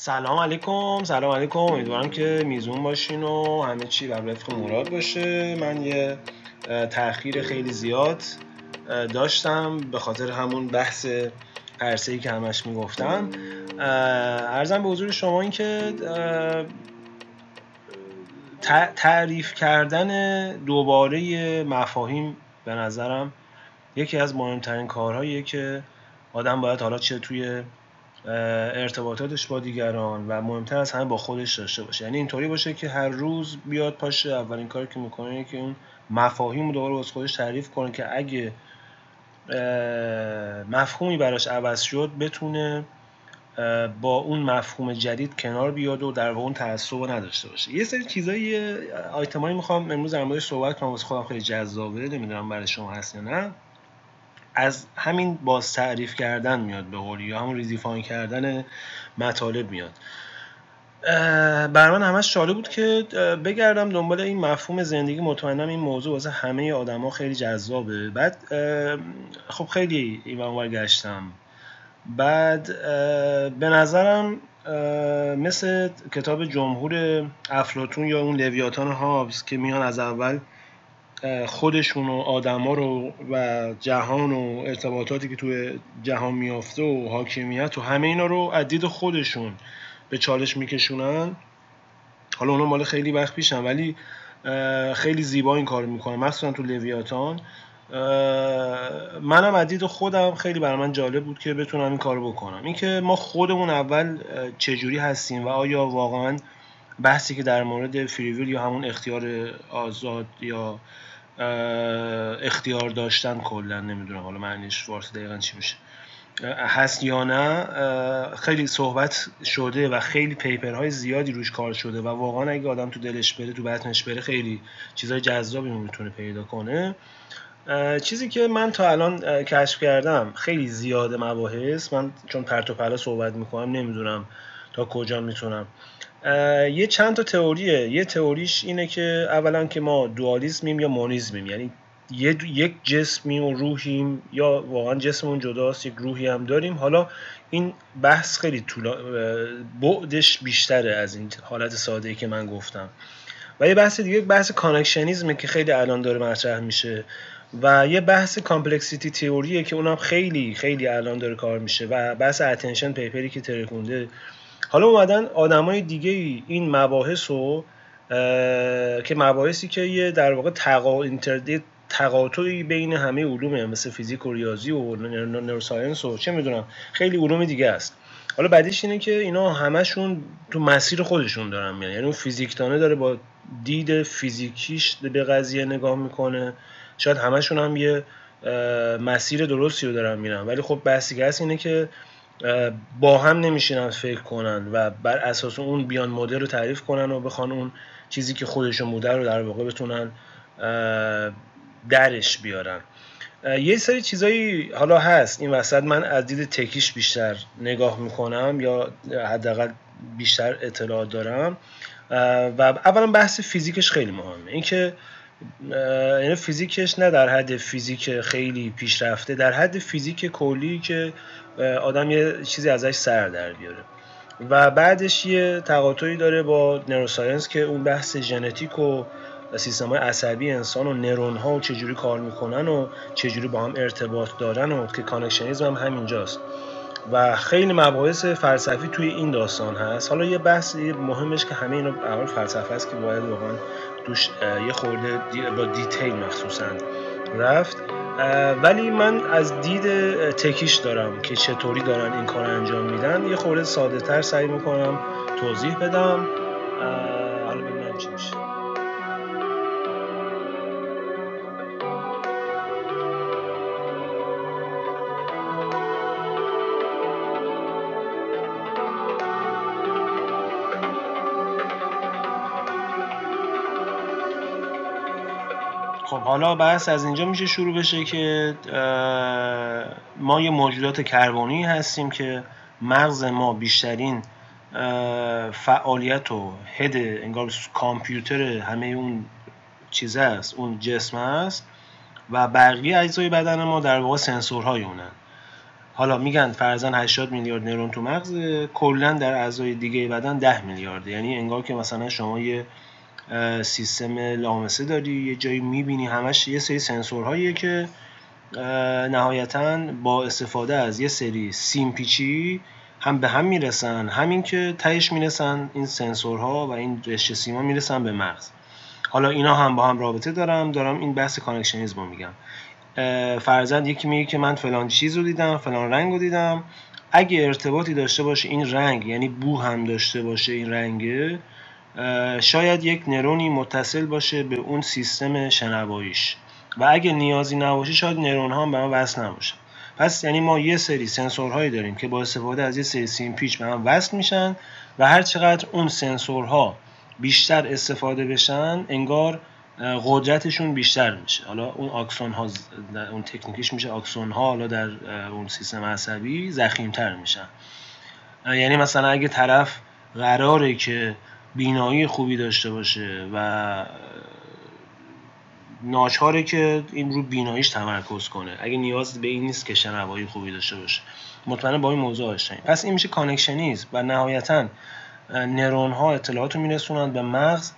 سلام علیکم سلام علیکم. امیدوارم که میزون باشین و همه چی بر وفق مراد باشه. من یه تاخیر خیلی زیاد داشتم به خاطر همون بحث ای که همش می‌گفتم. ارزم به حضور شما این که تعریف کردن دوباره مفاهیم به نظرم یکی از مهمترین کارهاییه که آدم باید حالا چه توی ارتباطاتش با دیگران و مهمتر از همه با خودش داشته باشه. یعنی اینطوری باشه که هر روز بیاد پاشه اولین کاری که می‌کنه که اون مفاهیم رو دوباره از خودش تعریف کنه که اگه مفهومی براش عوض شد بتونه با اون مفهوم جدید کنار بیاد و در واقع اون تعصب نداشته باشه. یه سری چیزایی آیتمایی می‌خوام امروز در صحبت کنم واسه خودم خیلی جذابه. نمی‌دونم برای شما هست یا نه. از همین باز تعریف کردن میاد به قولی یا همون ریزیفاین کردن مطالب میاد. بر من همش چاله بود که بگردم دنبال این مفهوم زندگی مطمئنم این موضوع واسه همه آدما خیلی جذابه. بعد خب خیلی این گشتم بعد به نظرم مثل کتاب جمهور افلاتون یا اون لویاتان هابز که میان از اول خودشون و آدما رو و جهان و ارتباطاتی که توی جهان میافته و حاکمیت و همه اینا رو از دید خودشون به چالش میکشونن. حالا اونا مال خیلی وقت پیشن ولی خیلی زیبا این کار می‌کنن مخصوصا تو لویاتان. منم از دید خودم خیلی برای من جالب بود که بتونم این کار بکنم. اینکه ما خودمون اول چجوری هستیم و آیا واقعا بحثی که در مورد فریویل یا همون اختیار آزاد یا اختیار داشتن کلا نمی‌دونم حالا معنیش فارسی دقیقا چی میشه. هست یا نه؟ خیلی صحبت شده و خیلی پیپرهای زیادی روش کار شده و واقعا اگه آدم تو دلش بره تو بطنش بره خیلی چیزای جذابی می‌تونه پیدا کنه. چیزی که من تا الان کشف کردم خیلی زیاده مباحث. من چون پرت و پلا صحبت می‌کنم نمی‌دونم تا کجا می‌تونم. یه چند تا تئوریه. یه تئوریش اینه که اولا که ما دوالیسمیم یا مونیزمیم. یعنی یک جسمیم و روحیم یا واقعا جسممون جداست یک روحی هم داریم. حالا این بحث خیلی طولا بعدش بیشتره از این حالت ساده ای که من گفتم. و یه بحث دیگه بحث connectionism ه که خیلی الان داره مطرح میشه. و یه بحث complexity theory ه که اونم خیلی خیلی الان داره کار میشه. و بحث attention paper ی که ترکونده حالا اومدن آدمای دیگه این مباحث رو که مباحثی که یه در واقع تقا اینتردیت تقاطعی بین همه علومه مثل فیزیک و ریاضی و neuroscience و چه می‌دونم خیلی علوم دیگه است. حالا بعدیش اینه که اینا همشون تو مسیر خودشون دارن میان. یعنی اون فیزیکدانه داره با دید فیزیکیش به قضیه نگاه می‌کنه. شاید همشون هم یه مسیر درستی رو دارن میرن. ولی خب بحثی هست اینه که با هم نمیشینن فکر کنن و بر اساس اون بیان مدل رو تعریف کنن و بخوان اون چیزی که خودشون بوده رو در واقع بتونن درش بیارن. یه سری چیزایی حالا هست. این وسط من از دید تکیش بیشتر نگاه می‌کنم یا حداقل بیشتر اطلاعات دارم. و اولا بحث فیزیکش خیلی مهمه. اینکه یعنی فیزیکش نه در حد فیزیک خیلی پیشرفته در حد فیزیک کلی که آدم یه چیزی ازش سر در بیاره. و بعدش یه تقاطعی داره با neuroscience که اون بحث ژنتیک و سیستم عصبی انسان و نرون ها و چجوری کار می‌کنن و چجوری با هم ارتباط دارن و که connectionism هم همینجاست. و خیلی مباحث فلسفی توی این داستان هست. حالا یه بحث مهمش که همه اینو اول فلسفه است که باید واقعا روش یه خورده با detail مخصوصا رفت. ولی من از دید تکیش دارم که چطوری دارن این کار انجام میدن. یه خورده ساده تر سعی می‌کنم توضیح بدم. حالا ببینم چی حالا بحث از اینجا میشه شروع بشه که ما یه موجودات کربانی هستیم که مغز ما بیشترین فعالیت و هد انگار کامپیوتر همه اون چیزه است اون جسم است و بقیه اجزای بدن ما در واقع سنسورهای اونن. حالا میگن فرزن 80 میلیارد نرون تو مغز کلا در اعضای دیگه بدن 10 میلیارد یعنی انگار که مثلا شما یه سیستم لامسه داری یه جایی می‌بینی همش یه سری سنسورهاییه که نهایتا با استفاده از یه سری سیمپیچی هم به هم می‌رسن. همین که تهش می‌رسن این سنسورها و این رشته سیما می‌رسن به مغز. حالا اینا هم با هم رابطه دارم دارم این بحث connectionism رو میگم. فرضا یکی میگه که من فلان چیز رو دیدم فلان رنگ رو دیدم. اگه ارتباطی داشته باشه این رنگ یعنی بو هم داشته باشه این رنگه شاید یک نرونی متصل باشه به اون سیستم شنواییش. و اگه نیازی نباشه شاید نرون ها هم به من وصل نباشه پس یعنی ما یه سری سنسورهایی داریم که با استفاده از یه سری سیم پیچ به هم وصل میشن و هر چقدر اون سنسورها بیشتر استفاده بشن انگار قدرتشون بیشتر میشه. حالا اون آکسون ها اون تکنیکیش میشه آکسون ها حالا در اون سیستم عصبی زخیمتر میشن. یعنی مثلا اگه طرف قراره که بینایی خوبی داشته باشه و ناچاره که این رو بیناییش تمرکز کنه. اگه نیاز به این نیست که شنوایی خوبی داشته باشه. مطمئنا با این موضوع آشناییم. پس این میشه connectionism و نهایتا نرون ها اطلاعات رو میرسونند به مغز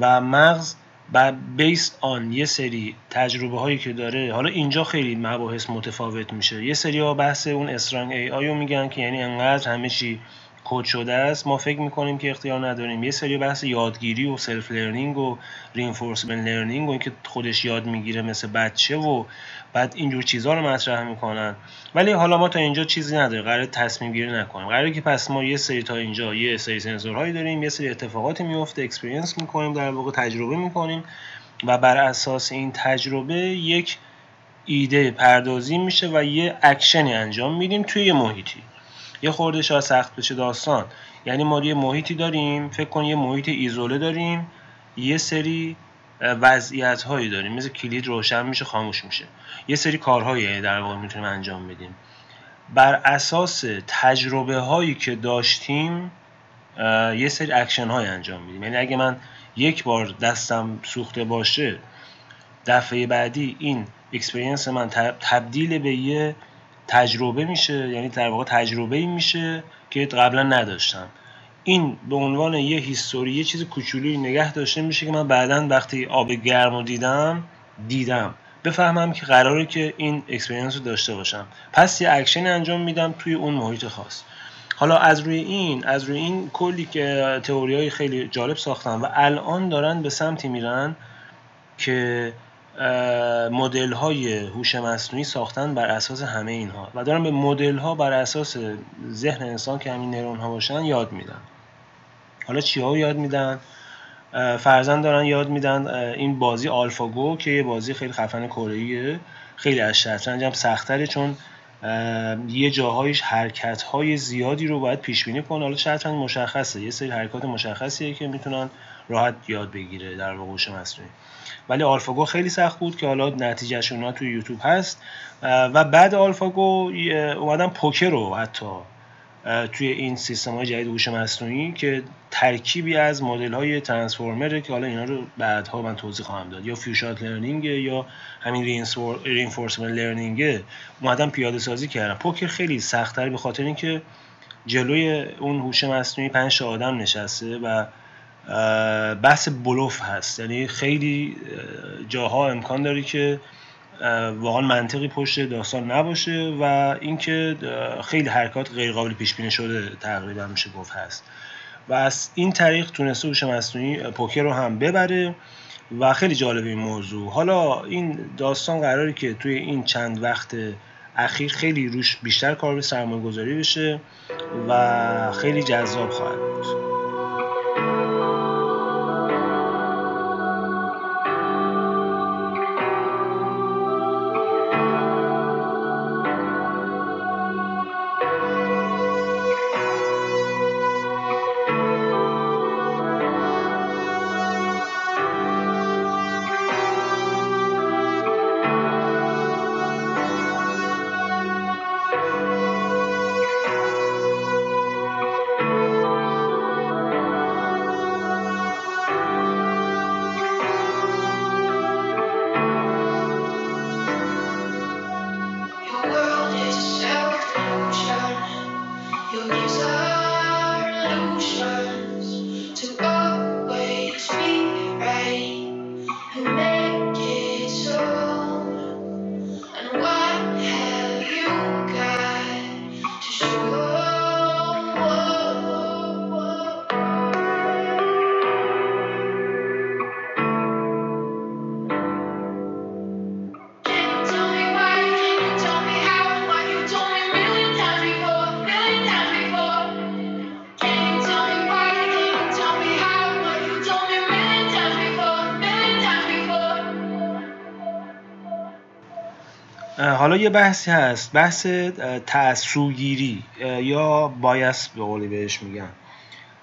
و مغز و base on یه سری تجربه هایی که داره. حالا اینجا خیلی مباحث متفاوت میشه. یه سری ها بحث اون strong AI و میگن که یعنی انقدر همه چی کد شده است ما فکر می‌کنیم که اختیار نداریم. یه سری بحث یادگیری و self learning و reinforcement learning و اینکه خودش یاد می‌گیره مثل بچه و بعد اینجور چیزها رو مطرح می‌کنن. ولی حالا ما تا اینجا چیزی نداریم قرار تصمیم گیری نکنیم. قراره که پس ما یه سری تا اینجا یه سری سنسورهایی داریم یه سری اتفاقاتی میفته experience می‌کنیم در واقع تجربه می‌کنیم و بر اساس این تجربه یک ایده پردازی میشه و یه اکشنی انجام میدیم توی یه محیطی. یه خورده شاید سخت بشه داستان. یعنی ما یه محیطی داریم فکر کن یه محیط ایزوله داریم یه سری وضعیت هایی داریم. مثل کلید روشن میشه خاموش میشه. یه سری کارهایی در واقع می‌تونیم انجام بدیم. بر اساس تجربه هایی که داشتیم یه سری اکشن های انجام میدیم. یعنی اگه من یک بار دستم سوخته باشه دفعه بعدی این experience من تبدیل به یه تجربه میشه یعنی در واقع تجربه ای میشه که قبلا نداشتم. این به عنوان یه history یه چیز کوچولی نگه داشته میشه که من بعدا وقتی آب گرم رو دیدم دیدم. بفهمم که قراره که این experience رو داشته باشم. پس یه اکشن انجام میدم توی اون محیط خاص. حالا از روی این از روی این کلی که تئوری های خیلی جالب ساختن و الان دارن به سمتی میرن که مدل های هوش مصنوعی ساختن بر اساس همه اینها. و دارن به مدل ها بر اساس ذهن انسان که همین نرون ها باشن یاد میدن. حالا چی ها یاد میدن؟ فرزن دارن یاد میدن این بازی آلفاگو که یه بازی خیلی خفن کره خیلی از شطرنج هم سختره چون یه جاهایش حرکت های زیادی رو باید پیش بینی کنه حالا شطرنج مشخصه. یه سری حرکات مشخصیه که می‌تونن راحت یاد بگیره در واقع هوش مصنوعی. ولی آلفاگو خیلی سخت بود که حالا نتیجهش اونا توی یوتیوب هست. و بعد آلفاگو اومدن پوکر رو حتی توی این سیستم های جدید هوش مصنوعی که ترکیبی از مدل های transformer ه که حالا اینا رو بعدها من توضیح خواهم داد. یا few-shot learning یا همین reinforcement learning اومدن پیاده سازی کردن. پوکر خیلی سختتر به خاطر اینکه جلوی اون هوش مصنوعی پنج آدم نشسته و بحث بلوف هست. یعنی خیلی جاها امکان داره که واقعا منطقی پشت داستان نباشه و اینکه خیلی حرکات غیر قابل پیش بینی شده تقریبا میشه گفت هست. و از این طریق تونسته هوش مصنوعی پوکر رو هم ببره و خیلی جالب این موضوع. حالا این داستان قراره که توی این چند وقت اخیر خیلی روش بیشتر کار به سرمایه گذاری بشه و خیلی جذاب خواهد بود. حالا یه بحثی هست. بحث تعصوگیری یا بایس به قولی بهش میگن.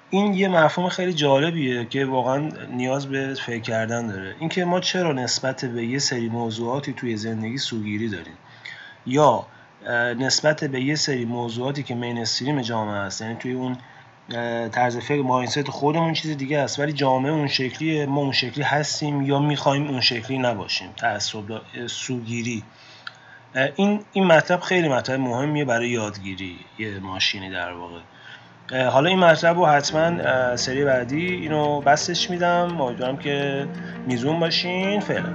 این یه مفهوم خیلی جالبیه که واقعا نیاز به فکر کردن داره. اینکه ما چرا نسبت به یه سری موضوعاتی توی زندگی سوگیری داریم. یا نسبت به یه سری موضوعاتی که مینستریم جامعه هست یعنی توی اون طرز فکر ماینست خودمون چیز دیگه است. ولی جامعه اون شکلی ما اون شکلی هستیم یا می‌خوایم اون شکلی نباشیم. تعصب سوگیری. این این مطلب خیلی مطلب مهمیه برای یادگیری یه ماشینی در واقع. حالا این مطلب رو حتما سری بعدی اینو بستش میدم. امیدوارم که میزون باشین. فعلا.